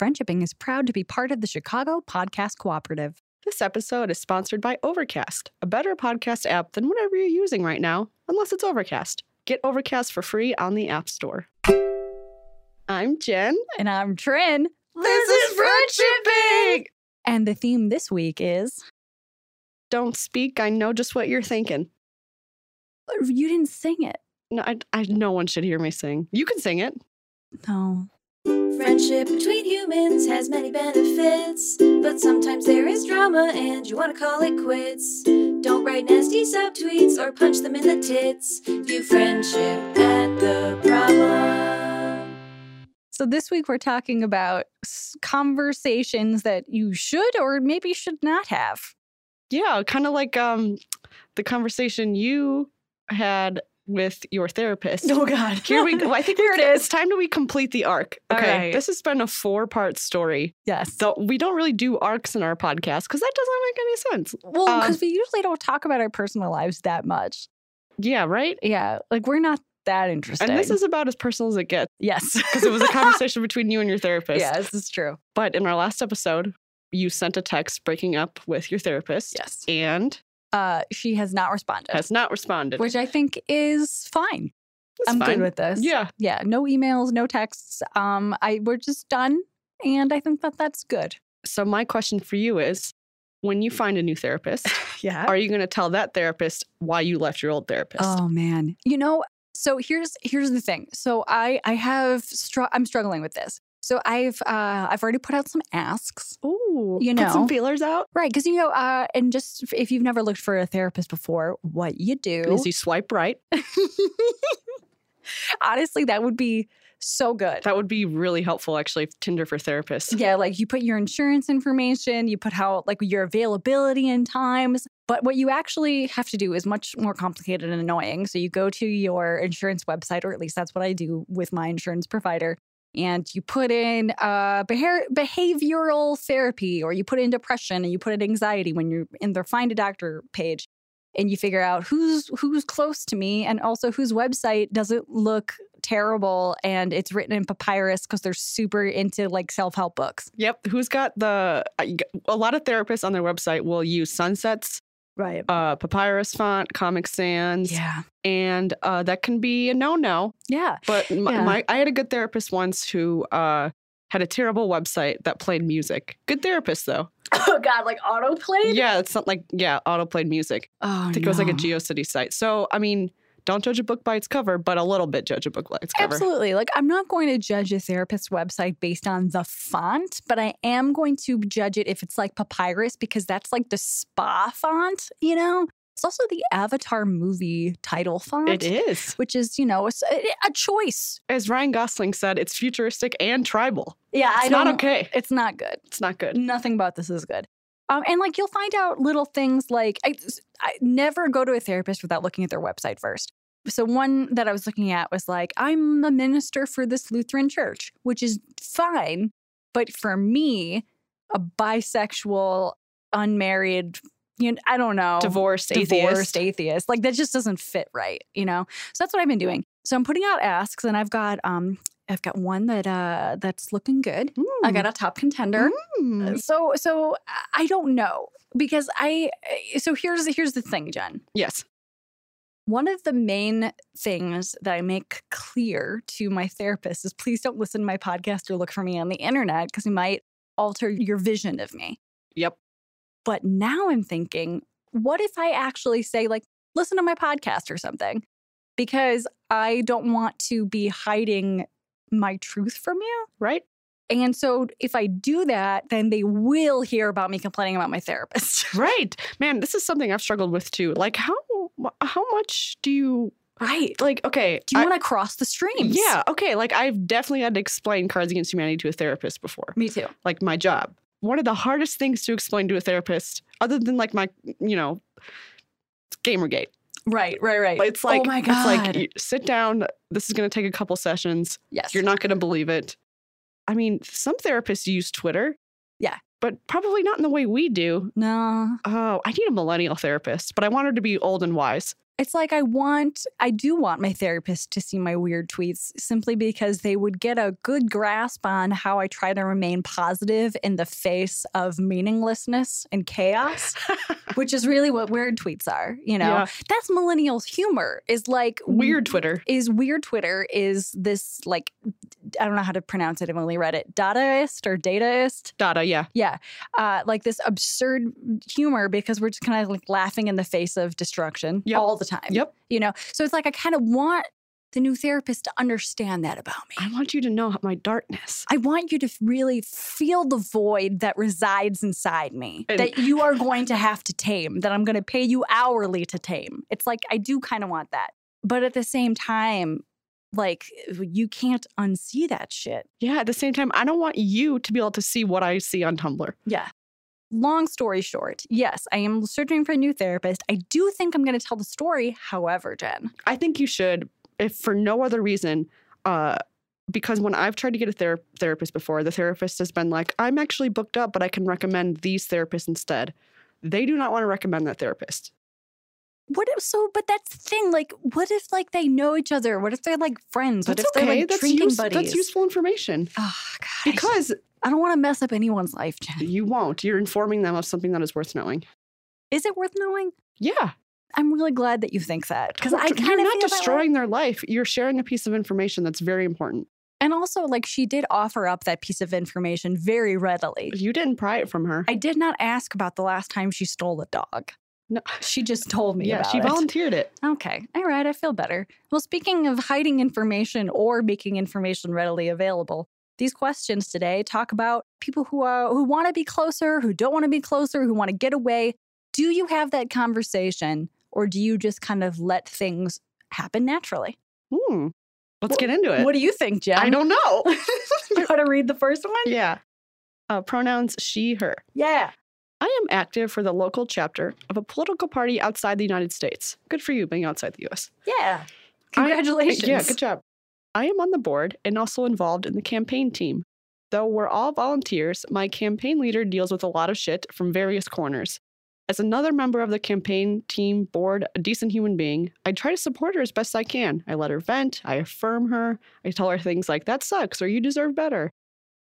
Friendshipping is proud to be part of the Chicago Podcast Cooperative. This episode is sponsored by Overcast, a better podcast app than whatever you're using right now, unless it's Overcast. Get Overcast for free on the App Store. I'm Jen. And I'm Trin. This is Friendshipping! And the theme this week is Don't speak, I know just what you're thinking. you didn't sing it. No, I, I, no one should hear me sing. You can sing it. No. Friendship between humans has many benefits, but sometimes there is drama and you want to call it quits. Don't write nasty subtweets or punch them in the tits. View friendship at the problem. So this week we're talking about conversations that you should or maybe should not have. Yeah, kind of like um, the conversation you had with your therapist. Oh God. Here we go. I think Here it It's time to we complete the arc. Okay. right. This has been a four part story. Yes. So we don't really do arcs in our podcast because that doesn't make any sense. well, um, because we usually don't talk about our personal lives that much. Yeah, right? Yeah. Like we're not that interesting. And this is about as personal as it gets yes. because it was a conversation between you and your therapist. yeah, this is true. But in our last episode, you sent a text breaking up with your therapist Yes. and Uh, she has not responded, has not responded. which I think is fine. I'm fine. good with this. Yeah. Yeah. No emails, no texts. Um, I we're just done, and I think that that's good. So my question for you is when you find a new therapist, Yeah. are you going to tell that therapist why you left your old therapist? Oh man. You know, so here's here's the thing. So I I have str- I'm struggling with this. So I've uh I've already put out some asks. Ooh, You put some feelers out. Right, because you know, uh, and just if- if you've never looked for a therapist before, what you do, Is you swipe right? honestly, that would be so good. That would be really helpful, actually. Tinder for therapists. Yeah, like you put your insurance information, you put how like your availability and times. But what you actually have to do is much more complicated and annoying. So you go to your insurance website, or at least that's what I do with my insurance provider, and you put in uh, behavior, behavioral therapy, or you put in depression, and you put in anxiety when you're in their find a doctor page, and you figure out who's who's close to me, and also whose website doesn't look terrible and it's written in papyrus because they're super into like self-help books. Yep. Who's got the? a lot of therapists on their website will use Sunsets, Right. uh, Papyrus font, Comic Sans, Yeah. and uh, that can be a no-no. Yeah. But my, Yeah. my, I had a good therapist once who uh, had a terrible website that played music. Good therapist though. Oh God, like autoplay? Yeah, it's not like yeah, auto played music. Oh, I think it was like a GeoCity site. So I mean, don't judge a book by its cover, but a little bit judge a book by its cover. Absolutely. Like, I'm not going to judge a therapist's website based on the font, but I am going to judge it if it's like papyrus because that's like the spa font, you know? It's also the Avatar movie title font. It is. Which is, you know, a choice. As Ryan Gosling said, it's futuristic and tribal. Yeah, It's I not okay. It's not good. It's not good. Nothing about this is good. Um, and like you'll find out little things like I, I never go to a therapist without looking at their website first. So one that I was looking at was like, I'm a minister for this Lutheran church, which is fine. But for me, a bisexual, unmarried, you know, I don't know, Divorced, divorced atheist. atheist. Like that just doesn't fit right, you know? So that's what I've been doing. So I'm putting out asks and I've got um I've got one that uh that's looking good. I got a top contender. Mm. So so I don't know because I so here's here's the thing, Jen. Yes. One of the main things that I make clear to my therapist is please don't listen to my podcast or look for me on the internet because it might alter your vision of me. Yep. But now I'm thinking, what if I actually say like listen to my podcast or something? Because I don't want to be hiding my truth from you. Right. And so if I do that, then they will hear about me complaining about my therapist. Right. Man, this is something I've struggled with too. Like how how much do you right. like okay, Do you want to cross the streams? Yeah, okay. Like I've definitely had to explain Cards Against Humanity to a therapist before. Me too. Like my job. One of the hardest things to explain to a therapist, other than like my, you know, Gamergate. Right, right, right. But it's like oh my it's God. like sit down. This is going to take a couple sessions. yes. You're not going to believe it. I mean, some therapists use Twitter. Yeah. But probably not in the way we do. No. Oh, I need a millennial therapist, but I want her to be old and wise. It's like I want, I do want my therapist to see my weird tweets simply because they would get a good grasp on how I try to remain positive in the face of meaninglessness and chaos, which is really what weird tweets are. You know, Yeah. that's millennials' humor is like Weird Twitter. Is weird Twitter is this like, I don't know how to pronounce it. I've only read it. Dadaist or dataist. Data, yeah. Yeah. Uh, like this absurd humor because we're just kind of like laughing in the face of destruction Yep. all the time. Yep. You know, so it's like I kind of want the new therapist to understand that about me. I want you to know my darkness. I want you to really feel the void that resides inside me And- that you are going to have to tame, that I'm going to pay you hourly to tame. It's like I do kind of want that. But at the same time, like you can't unsee that shit. Yeah, at the same time, I don't want you to be able to see what I see on Tumblr. Yeah. Long story short, yes, I am searching for a new therapist. I do think I'm going to tell the story. However, Jen, I think you should, if for no other reason, uh, because when I've tried to get a ther- therapist before, the therapist has been like, I'm actually booked up, but I can recommend these therapists instead. They do not want to recommend that therapist. What if so? But that's the thing. Like, what if like they know each other? What if they're like friends? That's if okay. they're like that's, drinking use- buddies? that's useful information. Oh, God. Because I don't want to mess up anyone's life, Jen. you won't. You're informing them of something that is worth knowing. Is it worth knowing? Yeah. I'm really glad that you think that because I kind of not feel that way. destroying their life. You're sharing a piece of information that's very important. And also, like, she did offer up that piece of information very readily. You didn't pry it from her. I did not ask about the last time she stole a dog. No. She just told me yeah, she it. volunteered it. Okay. All right. I feel better. Well, speaking of hiding information or making information readily available, these questions today talk about people who are who want to be closer, who don't want to be closer, who want to get away. Do you have that conversation or do you just kind of let things happen naturally? Hmm. Let's Wh- get into it. What do you think, Jen? I don't know. you want to read the first one? yeah. Uh, pronouns she, her. Yeah. I am active for the local chapter of a political party outside the United States. Good for you being outside the US. Yeah. I- Congratulations. Yeah, good job. I am on the board and also involved in the campaign team. Though we're all volunteers, my campaign leader deals with a lot of shit from various corners. As another member of the campaign team board, a decent human being, I try to support her as best I can. I let her vent, I affirm her, I tell her things like, that sucks or you deserve better.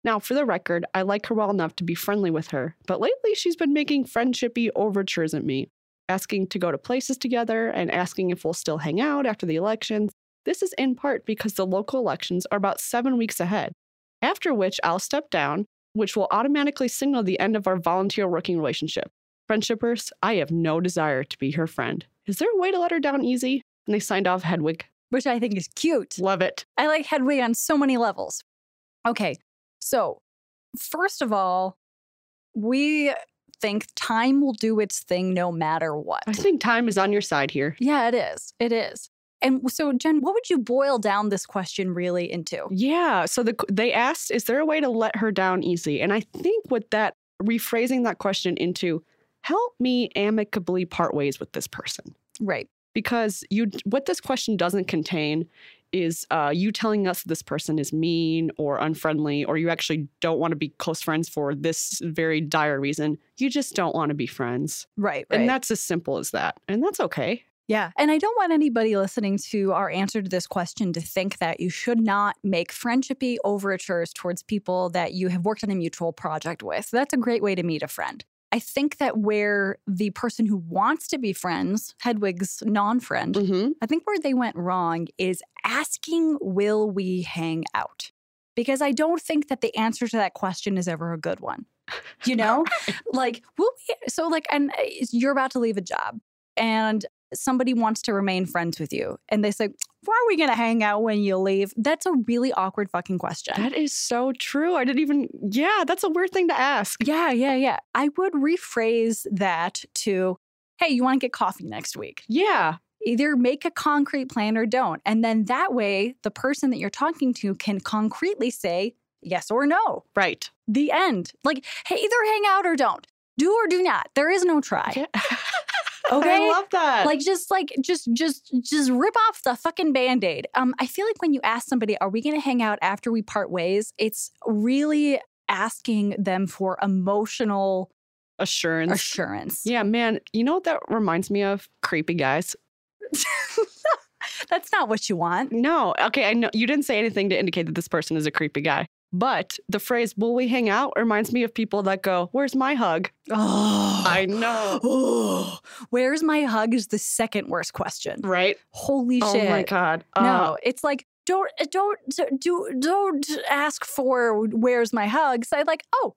Now, for the record, I like her well enough to be friendly with her, but lately she's been making friendshipy overtures at me, asking to go to places together and asking if we'll still hang out after the elections. This is in part because the local elections are about seven weeks ahead, after which I'll step down, which will automatically signal the end of our volunteer working relationship. Friendshippers, I have no desire to be her friend. Is there a way to let her down easy? And they signed off Hedwig. Which I think is cute. Love it. I like Hedwig on so many levels. Okay, so first of all, we think time will do its thing no matter what. I think time is on your side here. yeah, it is. It is. And so, Jen, what would you boil down this question really into? Yeah. So the, they asked, is there a way to let her down easy? And I think with that, rephrasing that question into, help me amicably part ways with this person. Right. because you what this question doesn't contain is uh, you telling us this person is mean or unfriendly or you actually don't want to be close friends for this very dire reason you just don't want to be friends Right. Right. and that's as simple as that and that's okay Yeah. And I don't want anybody listening to our answer to this question to think that you should not make friendshipy overtures towards people that you have worked on a mutual project with. That's a great way to meet a friend. I think that where the person who wants to be friends, Hedwig's non friend, mm-hmm. I think where they went wrong is asking, Will we hang out? Because I don't think that the answer to that question is ever a good one. You know, like, will we? So, like, and uh, you're about to leave a job and somebody wants to remain friends with you and they say, Why are we going to hang out when you leave? That's a really awkward fucking question. that is so true i didn't even yeah that's a weird thing to ask yeah, yeah, yeah. I would rephrase that to, Hey, you want to get coffee next week? yeah Either make a concrete plan or don't. And then that way, the person that you're talking to can concretely say yes or no. right The end. Like, hey, either hang out or don't. Do or do not. There is no try. Yeah. Okay? i love that Like just like just just just rip off the fucking band-aid. Um I feel like when you ask somebody, are we gonna hang out after we part ways? It's really asking them for emotional assurance assurance. yeah man you know what that reminds me of creepy guys That's not what you want. No. Okay, I know you didn't say anything to indicate that this person is a creepy guy. But the phrase "will we hang out" reminds me of people that go, "Where's my hug?" Oh, I know. Oh, where's my hug is the second worst question. Right? Holy Oh shit. Oh my god. Uh, No, it's like don't don't do don't ask for where's my hug. Say like, oh,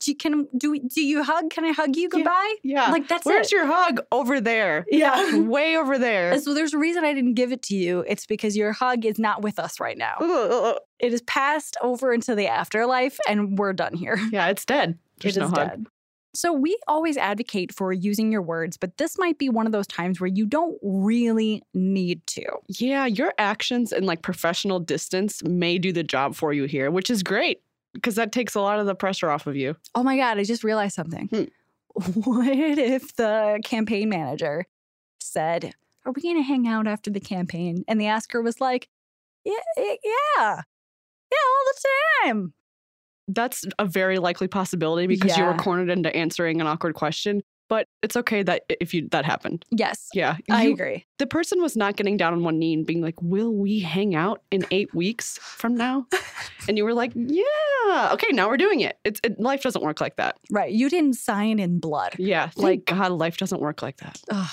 do you, can do do you hug? Can I hug you? Goodbye. yeah. Like that's Where's it. your hug? Over there. Yeah. Way over there. And so there's a reason I didn't give it to you. It's because your hug is not with us right now. It is passed over into the afterlife, and we're done here. yeah, it's dead. There's It no is hug. dead. So we always advocate for using your words, but this might be one of those times where you don't really need to. Yeah, your actions and like professional distance may do the job for you here, which is great because that takes a lot of the pressure off of you. Oh my God, I just realized something. Hmm. What if the campaign manager said, Are we going to hang out after the campaign? And the asker was like, Yeah, yeah, yeah, yeah, all the time. That's a very likely possibility because you were cornered into answering an awkward question. But it's okay that if you that happened. Yes, Yeah. I you- agree. the person was not getting down on one knee and being like, Will we hang out in eight weeks from now? And you were like, Yeah. Okay, now we're doing it. It's it, life doesn't work like that. Right. You didn't sign in blood. Yeah. Like God, life doesn't work like that. Ugh.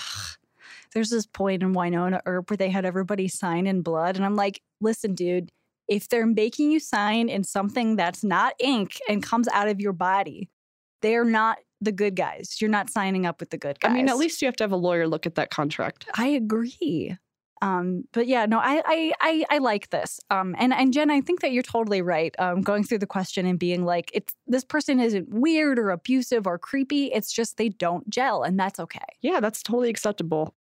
There's this point in Wynonna Earp where they had everybody sign in blood. And I'm like, listen, dude, if they're making you sign in something that's not ink and comes out of your body, they're not the good guys. You're not signing up with the good guys. I mean, at least you have to have a lawyer look at that contract. I agree. Um, but yeah, no, I, I I I like this. Um, and and Jen, I think that you're totally right. Um, going through the question and being like, it's this person isn't weird or abusive or creepy. It's just they don't gel, and that's okay. Yeah, that's totally acceptable.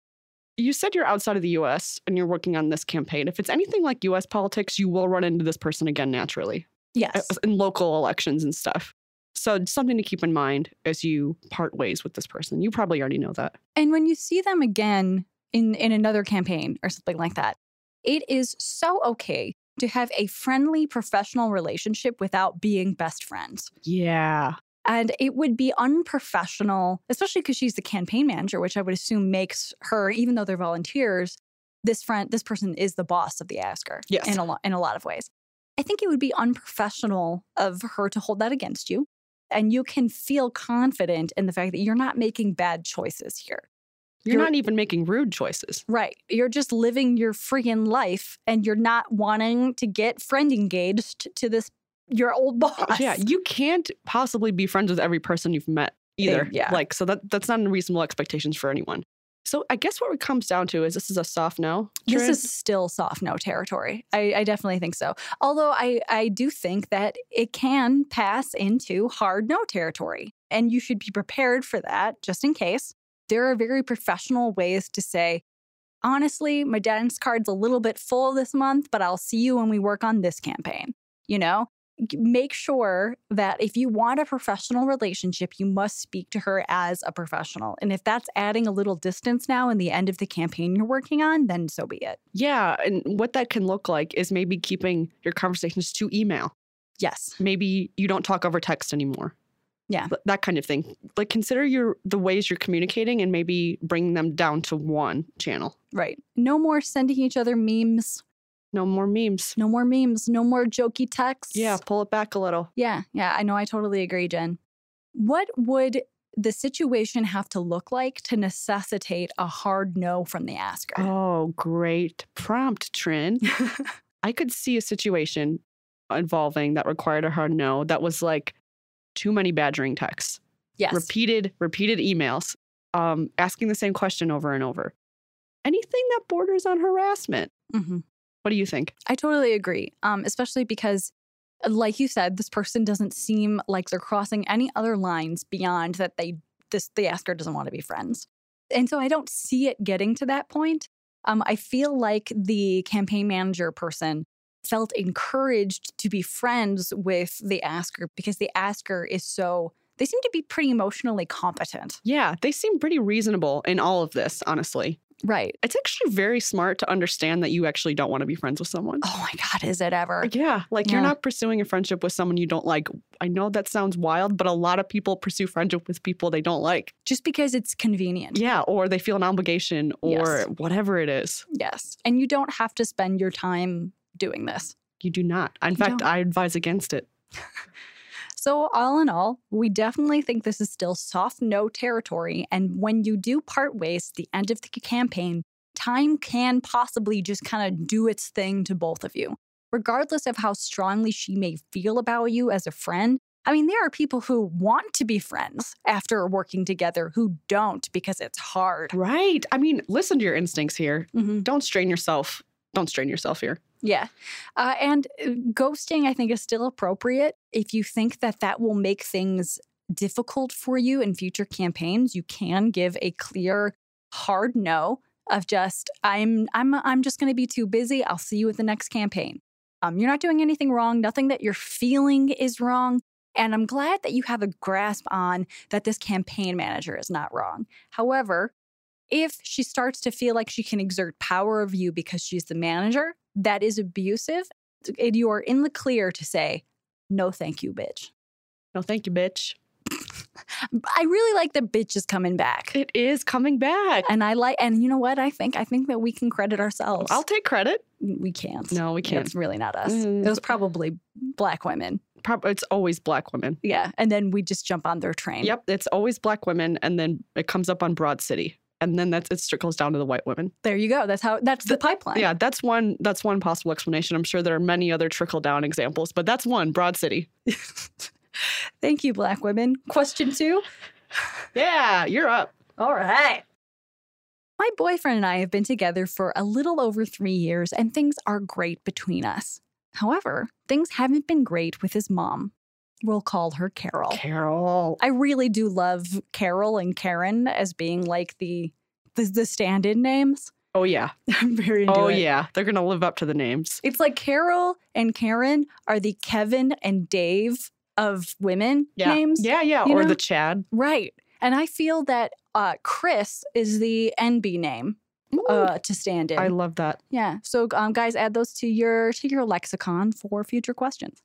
You said you're outside of the US and you're working on this campaign. If it's anything like US politics, you will run into this person again naturally Yes. uh, in local elections and stuff. So, something to keep in mind as you part ways with this person. You probably already know that. And when you see them again in, in another campaign or something like that, it is so okay to have a friendly professional relationship without being best friends. Yeah. And it would be unprofessional, especially because she's the campaign manager, which I would assume makes her, even though they're volunteers, this friend, this person is the boss of the asker. Yes. In a, lo- in a lot of ways. I think it would be unprofessional of her to hold that against you. And you can feel confident in the fact that you're not making bad choices here. You're, You're- not even making rude choices. Right. You're just living your freaking life and you're not wanting to get friend engaged to this your old boss. Yeah, you can't possibly be friends with every person you've met eh, either. yeah. Like, so that that's not unreasonable expectations for anyone. So I guess what it comes down to is this is a soft no. This is still soft no territory. I, I definitely think so. Although I, I do think that it can pass into hard no territory. And you should be prepared for that just in case. There are very professional ways to say, honestly, my dance card's a little bit full this month, but I'll see you when we work on this campaign. You know, make sure that if you want a professional relationship, you must speak to her as a professional. And if that's adding a little distance now in the end of the campaign you're working on, then so be it. Yeah, and what that can look like is maybe keeping your conversations to email. Yes. Maybe you don't talk over text anymore. Yeah. That kind of thing. Like consider your the ways you're communicating and maybe bring them down to one channel. Right. No more sending each other memes. No more memes. No more memes. No more jokey texts. Yeah, pull it back a little. Yeah. Yeah. I know. I totally agree, Jen. What would the situation have to look like to necessitate a hard no from the asker? Oh, great prompt, Trin. I could see a situation involving that required a hard no that was like too many badgering texts, yes. repeated, repeated emails, um, asking the same question over and over. Anything that borders on harassment. hmm What do you think? I totally agree. Um, especially because, like you said, this person doesn't seem like they're crossing any other lines beyond that they this the asker doesn't want to be friends. And so I don't see it getting to that point. Um, I feel like the campaign manager person felt encouraged to be friends with the asker because the asker is so they seem to be pretty emotionally competent. Yeah, they seem pretty reasonable in all of this, honestly. Right. It's actually very smart to understand that you actually don't want to be friends with someone. Oh my God, is it ever? Yeah, like you're not pursuing a friendship with someone you don't like. I know that sounds wild, but a lot of people pursue friendship with people they don't like. Just because it's convenient. Yeah, or they feel an obligation or Yes. whatever it is. Yes. And you don't have to spend your time doing this. You do not. In You fact, don't. I advise against it. So, all in all, we definitely think this is still soft no territory. And when you do part ways at the end of the campaign, time can possibly just kind of do its thing to both of you. Regardless of how strongly she may feel about you as a friend, I mean, there are people who want to be friends after working together who don't because it's hard. Right. I mean, listen to your instincts here. Mhm. Don't strain yourself. Don't strain yourself here. Yeah. Uh, and uh, ghosting, I think, is still appropriate. If you think that that will make things difficult for you in future campaigns, you can give a clear, hard no of just, I'm, I'm, I'm just going to be too busy. I'll see you at the next campaign. Um, you're not doing anything wrong. Nothing that you're feeling is wrong. And I'm glad that you have a grasp on that this campaign manager is not wrong. However, if she starts to feel like she can exert power over you because she's the manager, that is abusive. And you are in the clear to say, no, thank you, bitch. No, thank you, bitch. I really like that bitch is coming back. It is coming back. And I like, and you know what? I think, I think that we can credit ourselves. I'll take credit. we can't. No, we can't. It's really not us. Mm. It was probably black women. Prob- It's always black women. Yeah. And then we just jump on their train. Yep, it's always black women, and then it comes up on Broad City, and then that's it trickles down to the white women. There you go. That's how, that's the, pipeline. Yeah, that's one. That's one possible explanation. I'm sure there are many other trickle down examples, but that's one. Broad City. Thank you, black women. Question two. Yeah, you're up. All right. My boyfriend and I have been together for a little over three years, and things are great between us. However, things haven't been great with his mom. We'll call her Carol. Carol. I really do love Carol and Karen as being like the the, the stand-in names. Oh yeah. I'm very into Oh it. yeah. They're gonna live up to the names. It's like Carol and Karen are the Kevin and Dave of women Yeah. names. Yeah, yeah. or know? the Chad. Right. And I feel that uh, Chris is the NB name uh, to stand in. I love that. yeah. So um, guys, add those to your to your lexicon for future questions.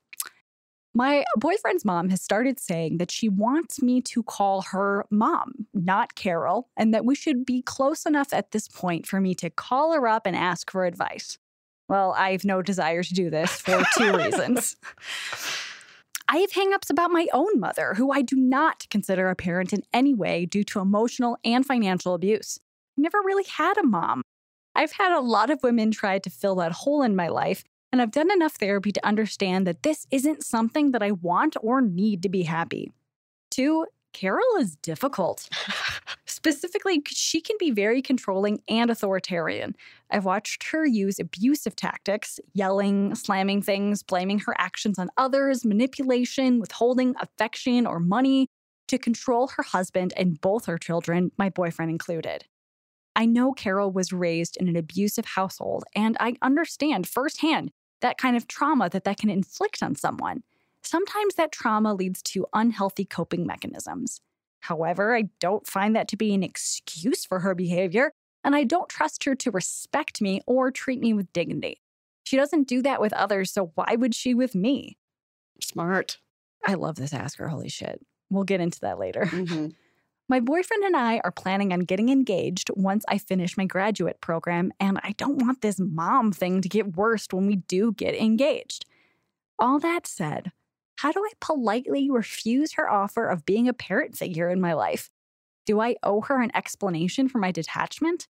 My boyfriend's mom has started saying that she wants me to call her mom, not Carol, and that we should be close enough at this point for me to call her up and ask for advice. Well, I have no desire to do this for two reasons. I have hangups about my own mother, who I do not consider a parent in any way due to emotional and financial abuse. I never really had a mom. I've had a lot of women try to fill that hole in my life, and I've done enough therapy to understand that this isn't something that I want or need to be happy. Two, Carol is difficult. Specifically, she can be very controlling and authoritarian. I've watched her use abusive tactics, yelling, slamming things, blaming her actions on others, manipulation, withholding affection or money to control her husband and both her children, my boyfriend included. I know Carol was raised in an abusive household, and I understand firsthand that kind of trauma that that can inflict on someone. Sometimes that trauma leads to unhealthy coping mechanisms. However, I don't find that to be an excuse for her behavior, and I don't trust her to respect me or treat me with dignity. She doesn't do that with others, so why would she with me? Smart. I love this asker, holy shit. We'll get into that later. Mhm. My boyfriend and I are planning on getting engaged once I finish my graduate program, and I don't want this mom thing to get worse when we do get engaged. All that said, how do I politely refuse her offer of being a parent figure in my life? Do I owe her an explanation for my detachment?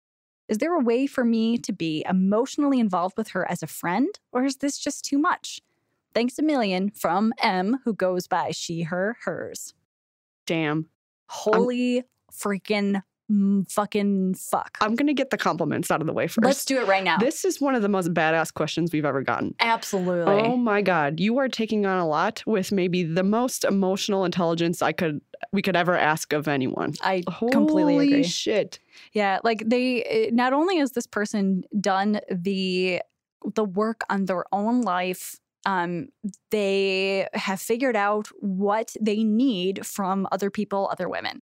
Is there a way for me to be emotionally involved with her as a friend, or is this just too much? Thanks a million from M, who goes by she, her, hers. Damn. Holy freaking mm, fucking fuck. I'm gonna get the compliments out of the way 1st Let's do it right now. This is one of the most badass questions we've ever gotten. Absolutely. Oh my god, you are taking on a lot with maybe the most emotional intelligence I could we could ever ask of anyone. I completely Holy agree. shit. Yeah, like they eh, not only has this person done the the work on their own life, um, they have figured out what they need from other people, other women.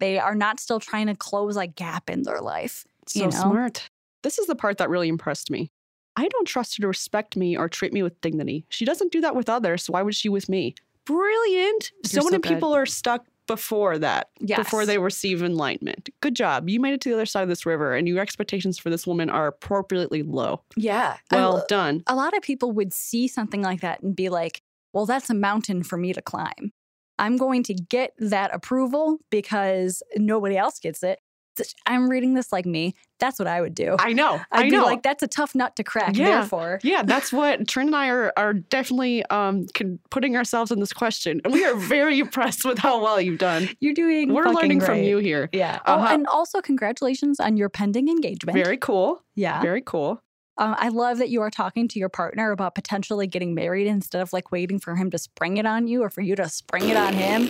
They are not still trying to close a gap in their life. So you know? smart. This is the part that really impressed me. I don't trust her to respect me or treat me with dignity. She doesn't do that with others, so why would she with me? Brilliant. so so many good. people are stuck before that, Yes. before they receive enlightenment. Good job. You made it to the other side of this river, and your expectations for this woman are appropriately low. Yeah. Well done. a lot of people would see something like that and be like, well, that's a mountain for me to climb. I'm going to get that approval because nobody else gets it. I'm reading this like me. That's what I would do. I know. I'd I know. like, that's a tough nut to crack. Yeah. Therefore, yeah, that's what Trin and I are are definitely um putting ourselves in this question, and we are very impressed with how well you've done. you're doing. We're learning from you here. Yeah. Uh-huh. Oh, and also congratulations on your pending engagement. Very cool. yeah. Very cool. Um, I love that you are talking to your partner about potentially getting married instead of like waiting for him to spring it on you or for you to spring it on him.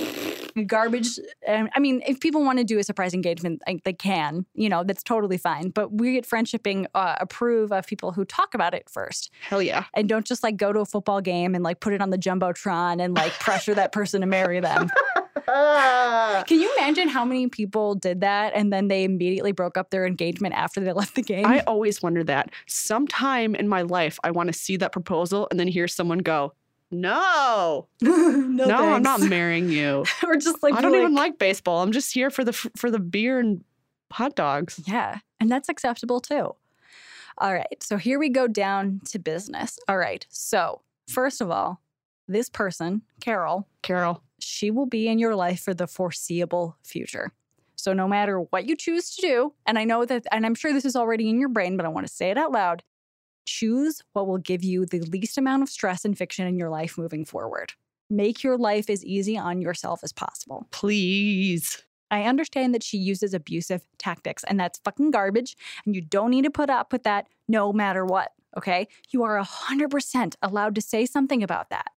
Garbage. Um, I mean, if people want to do a surprise engagement, like, they can. You know, that's totally fine. But we at Friendshipping uh, approve of people who talk about it first Hell yeah. and don't just like go to a football game and like put it on the jumbotron and like pressure that person to marry them. Can you imagine how many people did that and then they immediately broke up their engagement after they left the game? I always wonder that. Sometime in my life, I want to see that proposal and then hear someone go, "No, no, no, I'm not marrying you. or just like I don't be even like- like baseball. I'm just here for the for the beer and hot dogs." Yeah, and that's acceptable too. All right, so here we go down to business. All right, so first of all, this person, Carol, Carol, she will be in your life for the foreseeable future. So no matter what you choose to do, and I know that, and I'm sure this is already in your brain, but I want to say it out loud. Choose what will give you the least amount of stress and fiction in your life moving forward. Make your life as easy on yourself as possible. please. I understand that she uses abusive tactics, and that's fucking garbage. And you don't need to put up with that no matter what. Okay. You are 100% allowed to say something about that.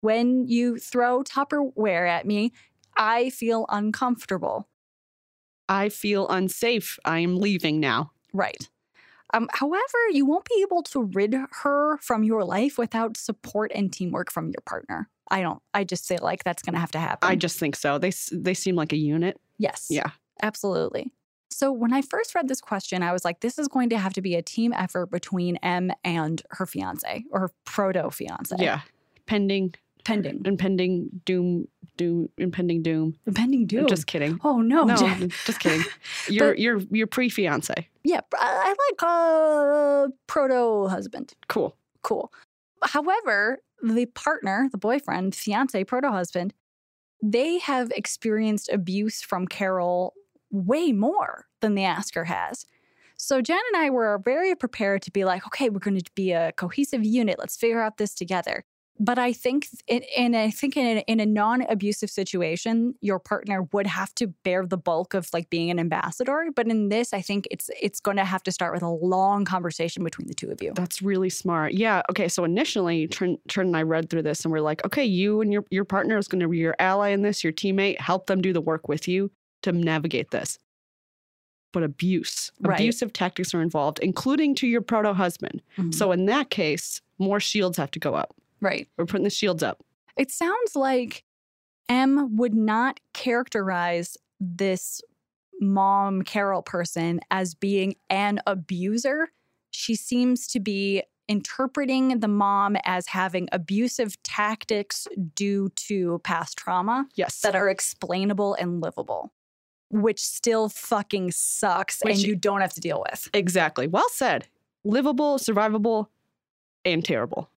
When you throw Tupperware at me, I feel uncomfortable. I feel unsafe. I am leaving now. Right. Um, however, you won't be able to rid her from your life without support and teamwork from your partner. I don't, I just say like that's going to have to happen. I just think so. They they seem like a unit. yes. Yeah. Absolutely. So when I first read this question, I was like, this is going to have to be a team effort between M and her fiance or her proto fiance. Yeah. Pending Pending. impending doom doom impending doom. Pending doom. Just kidding. oh, no. no, just kidding. Your But- your your pre fiance. Yeah. I, I like uh, proto husband. Cool. Cool. However, the partner, the boyfriend, fiance, proto husband, they have experienced abuse from Carol way more than the Asker has. So Jen and I were very prepared to be like, okay, we're going to be a cohesive unit. Let's figure out this together. But I think, in, and I think in a, in a non-abusive situation, your partner would have to bear the bulk of like being an ambassador. But in this, I think it's it's going to have to start with a long conversation between the two of you. That's really smart. Yeah. Okay. So initially, Trin, Trin and I read through this and we're like, okay, you and your, your partner is going to be your ally in this, your teammate, help them do the work with you to navigate this. But abuse, Right. abusive tactics are involved, including to your proto husband. Mhm. So in that case, more shields have to go up. Right. We're putting the shields up. It sounds like M would not characterize this mom Carol person as being an abuser. She seems to be interpreting the mom as having abusive tactics due to past trauma Yes. that are explainable and livable, which still fucking sucks Which- and you don't have to deal with. exactly. Well said. Livable, survivable, and terrible.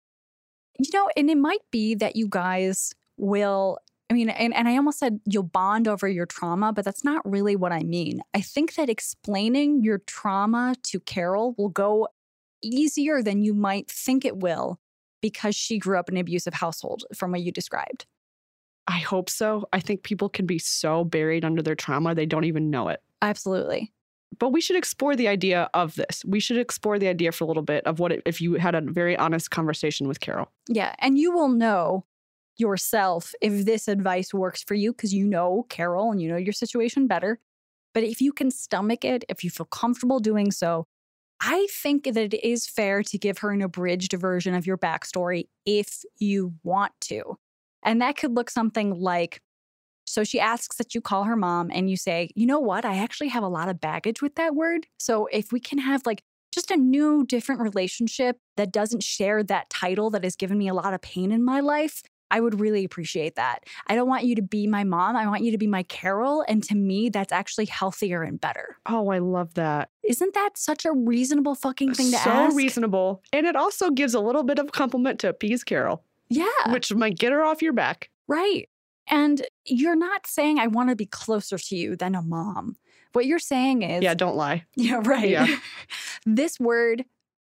You know, and it might be that you guys will. I mean, and, and I almost said you'll bond over your trauma, but that's not really what I mean. I think that explaining your trauma to Carol will go easier than you might think it will because she grew up in an abusive household from what you described. I hope so. I think people can be so buried under their trauma, they don't even know it. Absolutely. But we should explore the idea of this. We should explore the idea for a little bit of what it, if you had a very honest conversation with Carol. Yeah. And you will know yourself if this advice works for you because you know Carol and you know your situation better. But if you can stomach it, if you feel comfortable doing so, I think that it is fair to give her an abridged version of your backstory if you want to. And that could look something like So she asks that you call her mom and you say, you know what? I actually have a lot of baggage with that word. So if we can have like just a new, different relationship that doesn't share that title that has given me a lot of pain in my life, I would really appreciate that. I don't want you to be my mom. I want you to be my Carol. And to me, that's actually healthier and better. Oh, I love that. Isn't that such a reasonable fucking thing to so ask? So reasonable. And it also gives a little bit of compliment to appease Carol, Yeah, which might get her off your back. right. And you're not saying I want to be closer to you than a mom. What you're saying is, Yeah, don't lie. yeah, right. Yeah. this word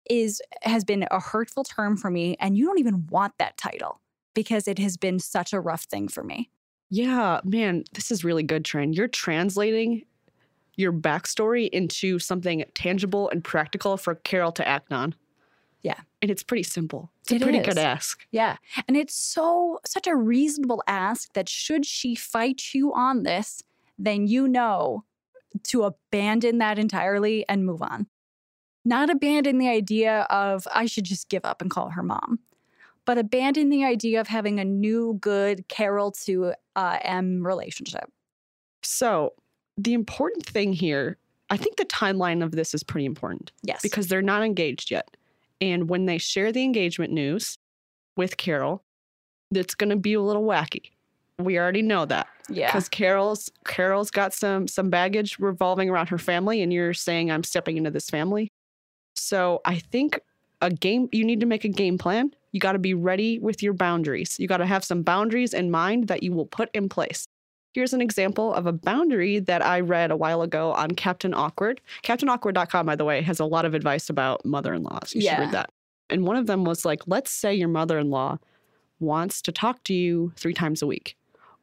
is has been a hurtful term for me, and you don't even want that title because it has been such a rough thing for me. Yeah, man, this is really good, Trin. You're translating your backstory into something tangible and practical for Carol to act on. And it's pretty simple. It's It a pretty is. good ask. Yeah. And it's so, such a reasonable ask that should she fight you on this, then you know to abandon that entirely and move on. Not abandon the idea of, I should just give up and call her mom, but abandon the idea of having a new, good Carol to uh, M relationship. So, the important thing here, I think the timeline of this is pretty important Yes. because they're not engaged yet. And when they share the engagement news with Carol, it's going to be a little wacky. We already know that. yeah. because Carol's Carol's got some some baggage revolving around her family, and you're saying I'm stepping into this family. So I think a game you need to make a game plan. You got to be ready with your boundaries. You got to have some boundaries in mind that you will put in place. Here's an example of a boundary that I read a while ago on Captain Awkward. CaptainAwkward.com, by the way, has a lot of advice about mother-in-laws. You should Yeah. read that. And one of them was like, let's say your mother-in-law wants to talk to you three times a week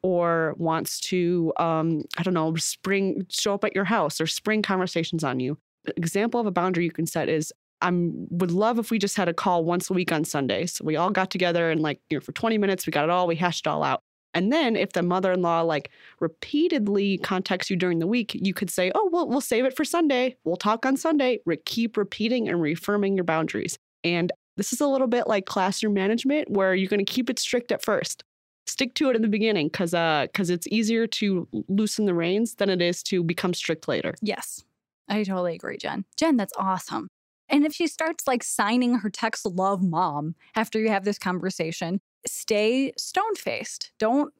or wants to um, i don't know spring show up at your house or spring conversations on you example of a boundary you can set is i would love if we just had a call once a week on sundays we all got together and like you know for 20 minutes we got it all we hashed it all out and then if the mother-in-law like repeatedly contacts you during the week you could say oh well we'll save it for sunday we'll talk on sunday Re- keep repeating and reaffirming your boundaries and this is a little bit like classroom management where you're going to keep it strict at first stick to it in the beginning because because uh, it's easier to loosen the reins than it is to become strict later. Yes, I totally agree, Jen. Jen, that's awesome. And if she starts like signing her text love mom after you have this conversation, stay stone faced. Don't,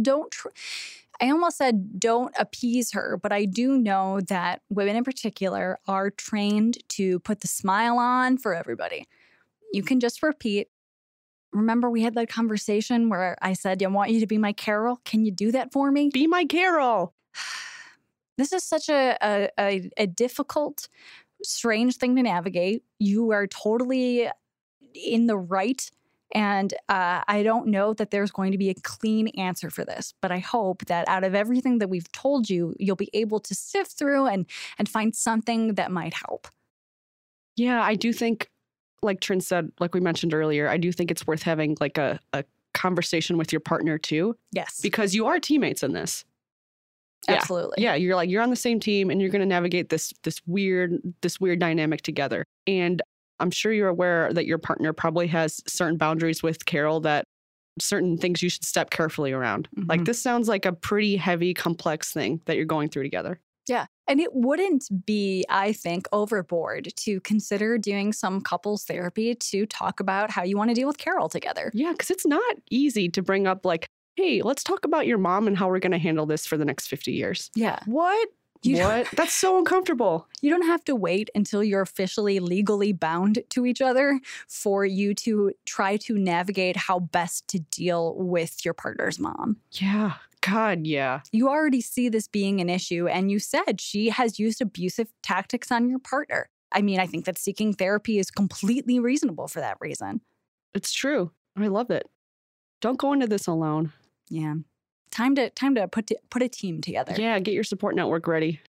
don't, tr- I almost said don't appease her, but I do know that women in particular are trained to put the smile on for everybody. You can just repeat. Remember, we had that conversation where I said, I want you to be my Carol. Can you do that for me? Be my Carol. this is such a, a, a, a difficult, strange thing to navigate. You are totally in the right. And uh, I don't know that there's going to be a clean answer for this, but I hope that out of everything that we've told you, you'll be able to sift through and and find something that might help. Yeah, I do think, like Trin said, like we mentioned earlier, I do think it's worth having like a, a conversation with your partner too, Yes, because you are teammates in this. yeah, absolutely. Yeah, you're like you're on the same team and you're going to navigate this this weird this weird dynamic together. And I'm sure you're aware that your partner probably has certain boundaries with Carol that certain things you should step carefully around. Like Mhm. this sounds like a pretty heavy complex thing that you're going through together. Yeah. And it wouldn't be, I think, overboard to consider doing some couples therapy to talk about how you want to deal with Carol together. Yeah, cuz it's not easy to bring up like, "Hey, let's talk about your mom and how we're going to handle this for the next 50 years." Yeah. What? You- what? That's so uncomfortable. You don't have to wait until you're officially legally bound to each other for you to try to navigate how best to deal with your partner's mom. Yeah. God, yeah. You already see this being an issue, and you said she has used abusive tactics on your partner. I mean, I think that seeking therapy is completely reasonable for that reason. It's true. I love it. Don't go into this alone. Yeah. Time to time to put put a team together. Yeah, get your support network ready.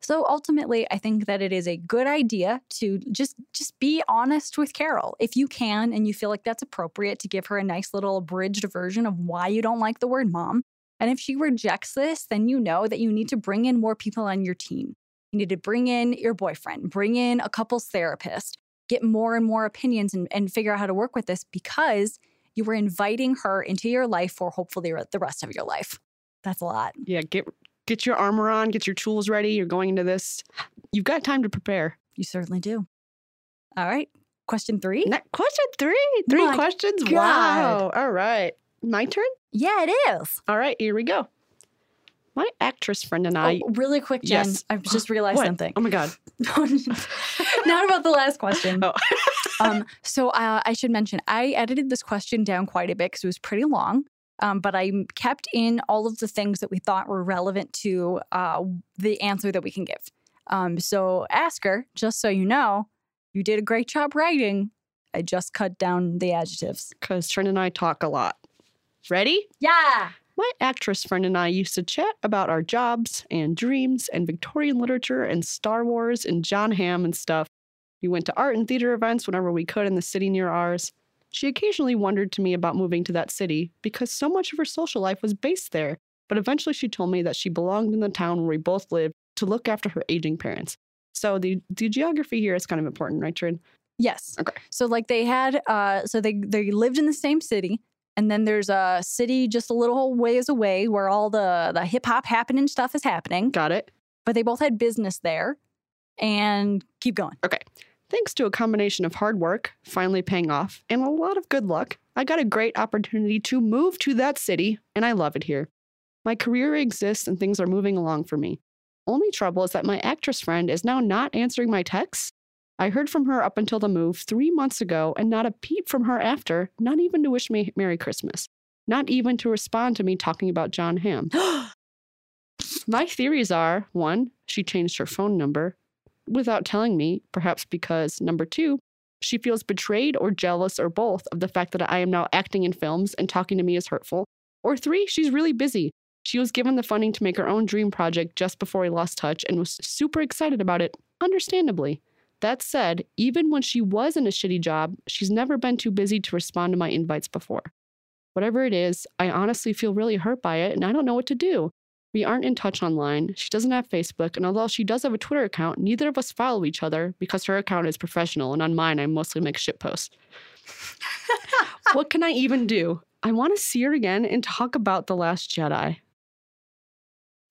So ultimately, I think that it is a good idea to just just be honest with Carol if you can and you feel like that's appropriate to give her a nice little abridged version of why you don't like the word mom. And if she rejects this, then you know that you need to bring in more people on your team. You need to bring in your boyfriend, bring in a couples therapist, get more and more opinions and, and figure out how to work with this because you were inviting her into your life for hopefully the rest of your life. That's a lot. Yeah, get get your armor on, get your tools ready. You're going into this. You've got time to prepare. You certainly do. All right. Question three. Ne- question three. Three My questions. God. Wow. All right. My turn. Yeah, it is. All right. Here we go. My actress friend and I. oh, really quick, Jen. yes. I've just realized What? something. Oh my god. Not about the last question. Oh. um, so uh, I should mention, I edited this question down quite a bit because it was pretty long. Um, but I kept in all of the things that we thought were relevant to uh, the answer that we can give. Um, so ask her, just so you know, you did a great job writing. I just cut down the adjectives. Because Trin and I talk a lot. Ready? Yeah. My actress friend and I used to chat about our jobs and dreams and Victorian literature and Star Wars and Jon Hamm and stuff. We went to art and theater events whenever we could in the city near ours. She occasionally wondered to me about moving to that city because so much of her social life was based there, but eventually she told me that she belonged in the town where we both lived to look after her aging parents. So the, the geography here is kind of important, right, Trin? Yes. Okay. So like they had uh so they they lived in the same city and then there's a city just a little ways away where all the the hip hop happening stuff is happening, Got it? but they both had business there and keep going. Thanks to a combination of hard work, finally paying off, and a lot of good luck, I got a great opportunity to move to that city, and I love it here. My career exists and things are moving along for me. Only trouble is that my actress friend is now not answering my texts. I heard from her up until the move three months ago, and not a peep from her after, not even to wish me Merry Christmas, not even to respond to me talking about Jon Hamm. My theories are one, she changed her phone number without telling me, perhaps because number two, she feels betrayed or jealous or both of the fact that I am now acting in films and talking to me is hurtful. Or three, she's really busy. She was given the funding to make her own dream project just before we lost touch and was super excited about it, understandably. That said, even when she was in a shitty job, she's never been too busy to respond to my invites before. Whatever it is, I honestly feel really hurt by it and I don't know what to do. We aren't in touch online. She doesn't have Facebook, and although she does have a Twitter account, neither of us follow each other because her account is professional and on mine I mostly make shit posts. what can I even do? I want to see her again and talk about The Last Jedi.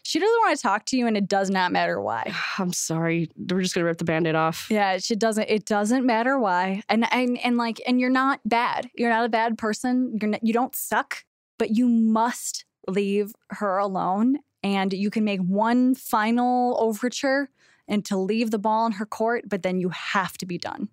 She doesn't want to talk to you and it does not matter why. I'm sorry. We're just going to rip the band aid off. Yeah, she doesn't it doesn't matter why. And and and like and you're not bad. You're not a bad person. You're not, you don't suck, but you must leave her alone and you can make one final overture and to leave the ball in her court, but then you have to be done.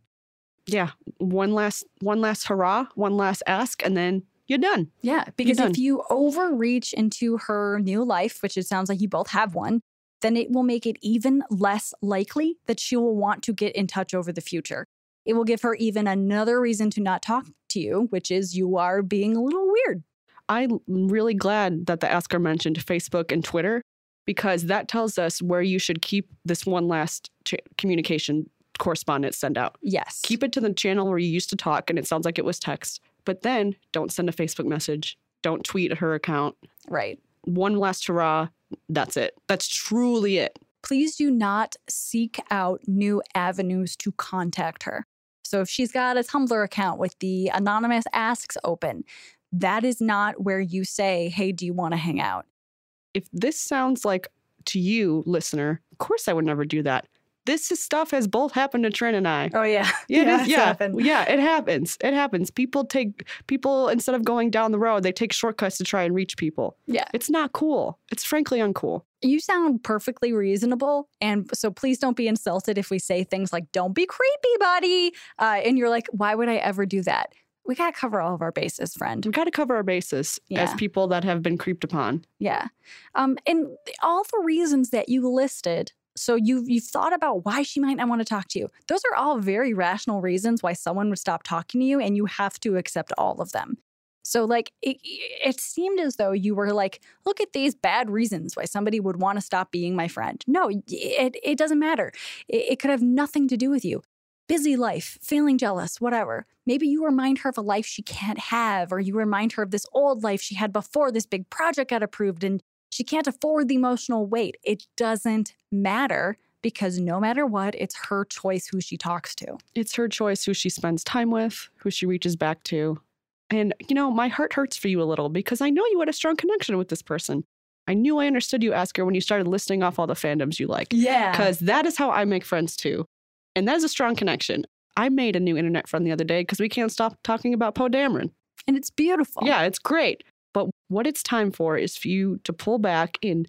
Yeah. One last one last hurrah, one last ask, and then you're done. Yeah, because done. if you overreach into her new life, which it sounds like you both have one, then it will make it even less likely that she will want to get in touch over the future. It will give her even another reason to not talk to you, which is you are being a little weird. I'm really glad that the asker mentioned Facebook and Twitter because that tells us where you should keep this one last ch- communication correspondence send out. Yes. Keep it to the channel where you used to talk and it sounds like it was text, but then don't send a Facebook message. Don't tweet at her account. right. One last hurrah. That's it. That's truly it. Please do not seek out new avenues to contact her. So if she's got a Tumblr account with the anonymous asks open, that is not where you say, "Hey, do you want to hang out?" If this sounds like to you, listener, of course I would never do that. This stuff has both happened to Trin and I. Oh yeah. Yeah, it is- it's yeah, yeah, it happens. It happens. People take people instead of going down the road, they take shortcuts to try and reach people. Yeah. It's not cool. It's frankly uncool. You sound perfectly reasonable. And so please don't be insulted if we say things like, don't be creepy, buddy. Uh, and you're like, why would I ever do that? We got to cover all of our bases, friend. We got to cover our bases as people that have been creeped upon. Yeah. Um, and all the reasons that you listed. So you've you've thought about why she might not want to talk to you. Those are all very rational reasons why someone would stop talking to you, and you have to accept all of them. So like it, it seemed as though you were like, look at these bad reasons why somebody would want to stop being my friend. No, it it doesn't matter. It, it could have nothing to do with you. Busy life, feeling jealous, whatever. Maybe you remind her of a life she can't have, or you remind her of this old life she had before this big project got approved and she can't afford the emotional weight. It doesn't matter because no matter what, it's her choice who she talks to. It's her choice who she spends time with, who she reaches back to. And, you know, my heart hurts for you a little because I know you had a strong connection with this person. I knew I understood you, Asker, when you started listing off all the fandoms you like. Yeah. Because that is how I make friends too. And that is a strong connection. I made a new internet friend the other day because we can't stop talking about Poe Dameron. And it's beautiful. Yeah, it's great. But what it's time for is for you to pull back and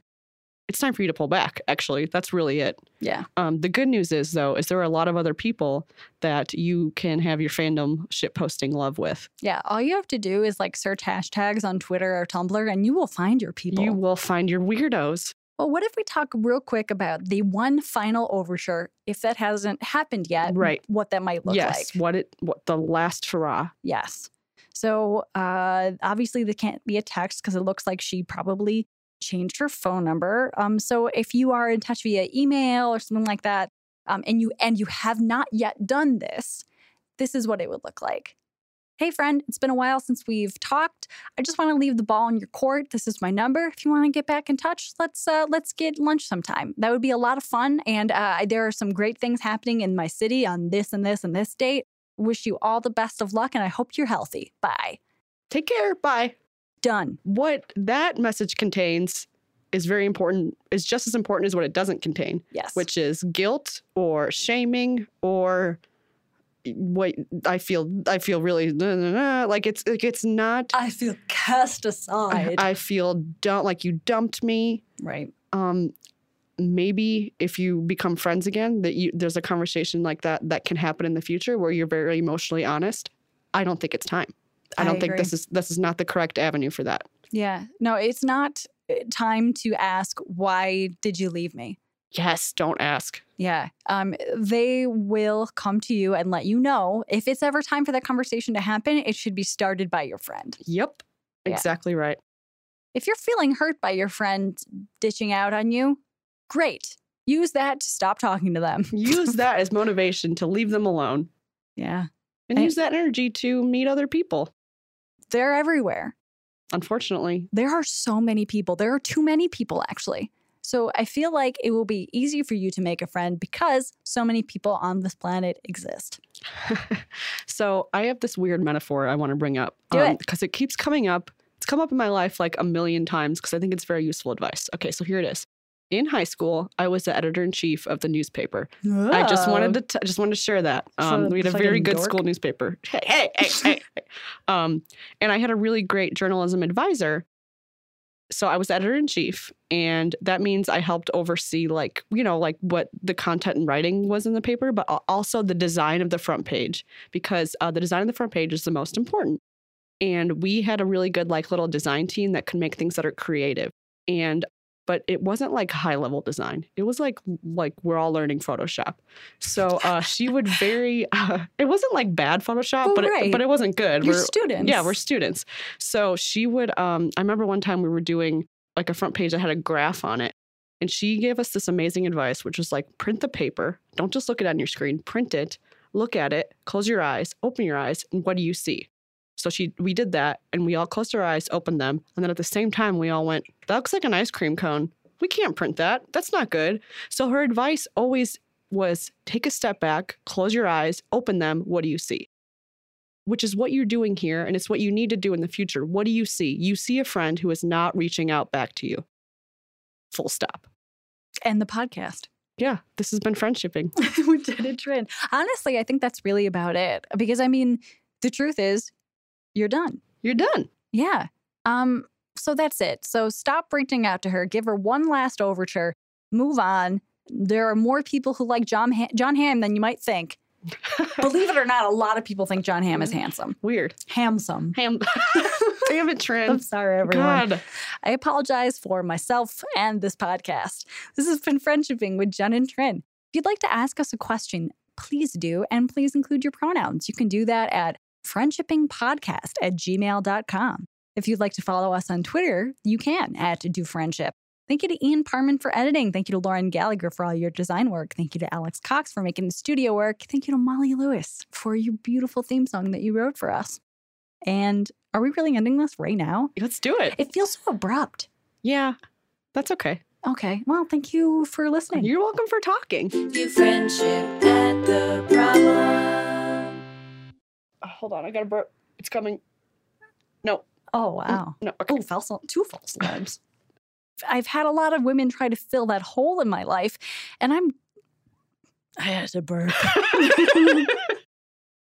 it's time for you to pull back, actually. That's really it. Yeah. Um, the good news is, though, is there are a lot of other people that you can have your fandom shit posting love with. Yeah. All you have to do is like search hashtags on Twitter or Tumblr and you will find your people. You will find your weirdos. Well, what if we talk real quick about the one final overture, if that hasn't happened yet, Right. what that might look yes, like? Yes. What it what the last hurrah. Yes. So uh, obviously, there can't be a text because it looks like she probably changed her phone number. Um, so if you are in touch via email or something like that, um, and you and you have not yet done this, this is what it would look like. Hey friend, it's been a while since we've talked. I just want to leave the ball in your court. This is my number. If you want to get back in touch, let's uh, let's get lunch sometime. That would be a lot of fun. And uh, there are some great things happening in my city on this and this and this date. Wish you all the best of luck, and I hope you're healthy. Bye. Take care. Bye. Done. What that message contains is very important, is just as important as what it doesn't contain, Yes. which is guilt or shaming or what I feel I feel really like it's like it's not I feel cast aside. I feel dump like you dumped me. right. Um maybe if you become friends again that you there's a conversation like that that can happen in the future where you're very emotionally honest. I don't think it's time. I I don't think this is this is not the correct avenue for that. Yeah. No, it's not uh, time to ask why did you leave me. Yes, don't ask. Yeah. Um, they will come to you and let you know if it's ever time for that conversation to happen. It should be started by your friend. Yep. Yeah. Exactly right. If you're feeling hurt by your friend ditching out on you, great. Use that to stop talking to them. Use that as motivation to leave them alone Yeah. and I- use that energy to meet other people. They're everywhere. Unfortunately, There are so many people. There are too many people, actually. So I feel like it will be easy for you to make a friend because so many people on this planet exist. so I have this weird metaphor I want to bring up. Do it. Because it keeps coming up. It's come up in my life like a million times because I think it's very useful advice. Okay, so here it is. In high school, I was the editor in chief of the newspaper. I just wanted to t- just wanted to share that. Um, So we had a very good dork. school newspaper. Hey, hey, hey. hey. Um, and I had a really great journalism advisor. So I was editor in chief, and that means I helped oversee like you know like what the content and writing was in the paper, but also the design of the front page because uh, the design of the front page is the most important. And we had a really good like little design team that could make things that are creative. And but it wasn't like high level design. It was like like we're all learning Photoshop. So uh, she would very. Uh, it wasn't like bad Photoshop, Well, but it, but it wasn't good. You're We're- students. yeah, we're students. So she would. Um, I remember one time we were doing like a front page that had a graph on it, and she gave us this amazing advice, which was like print the paper. Don't just look at it on your screen. Print it. Look at it. Close your eyes. Open your eyes. And what do you see? So she, we did that, and we all closed our eyes, opened them, and then at the same time we all went, "That looks like an ice cream cone. We can't print that. That's not good." So her advice always was take a step back, close your eyes, open them. What do you see? which is what you're doing here and it's what you need to do in the future. What do you see? You see a friend who is not reaching out back to you. Full stop. and the podcast. Yeah, this has been friendshipping. we did it, Trin. Honestly, I think that's really about it. Because I mean, the truth is, you're done. You're done. Yeah. Um. So that's it. So stop reaching out to her. Give her one last overture. Move on. There are more people who like Jon ha- Jon Hamm than you might think. Believe it or not, a lot of people think Jon Hamm is handsome. Weird. Handsome. Ham. Damn it, I'm sorry, everyone. God. I apologize for myself and this podcast. This has been Friendshipping with Jen and Trin. If you'd like to ask us a question, please do, and please include your pronouns. You can do that at friendshippingpodcast at gmail.com. If you'd like to follow us on Twitter, you can at Do Friendship. Thank you to Ian Parman for editing. Thank you to Lauren Gallagher for all your design work. Thank you to Alex Cox for making the studio work. Thank you to Molly Lewis for your beautiful theme song that you wrote for us. And are we really ending this right now? Let's do it. It feels so abrupt. Yeah, that's okay. Okay. Well, thank you for listening. You're welcome for talking. View friendship at the problem. Oh, hold on, I got a burp. It's coming. No, oh, wow. no. Okay. Oh, false, two false alarms. I've had a lot of women try to fill that hole in my life, and I'm I had a burp.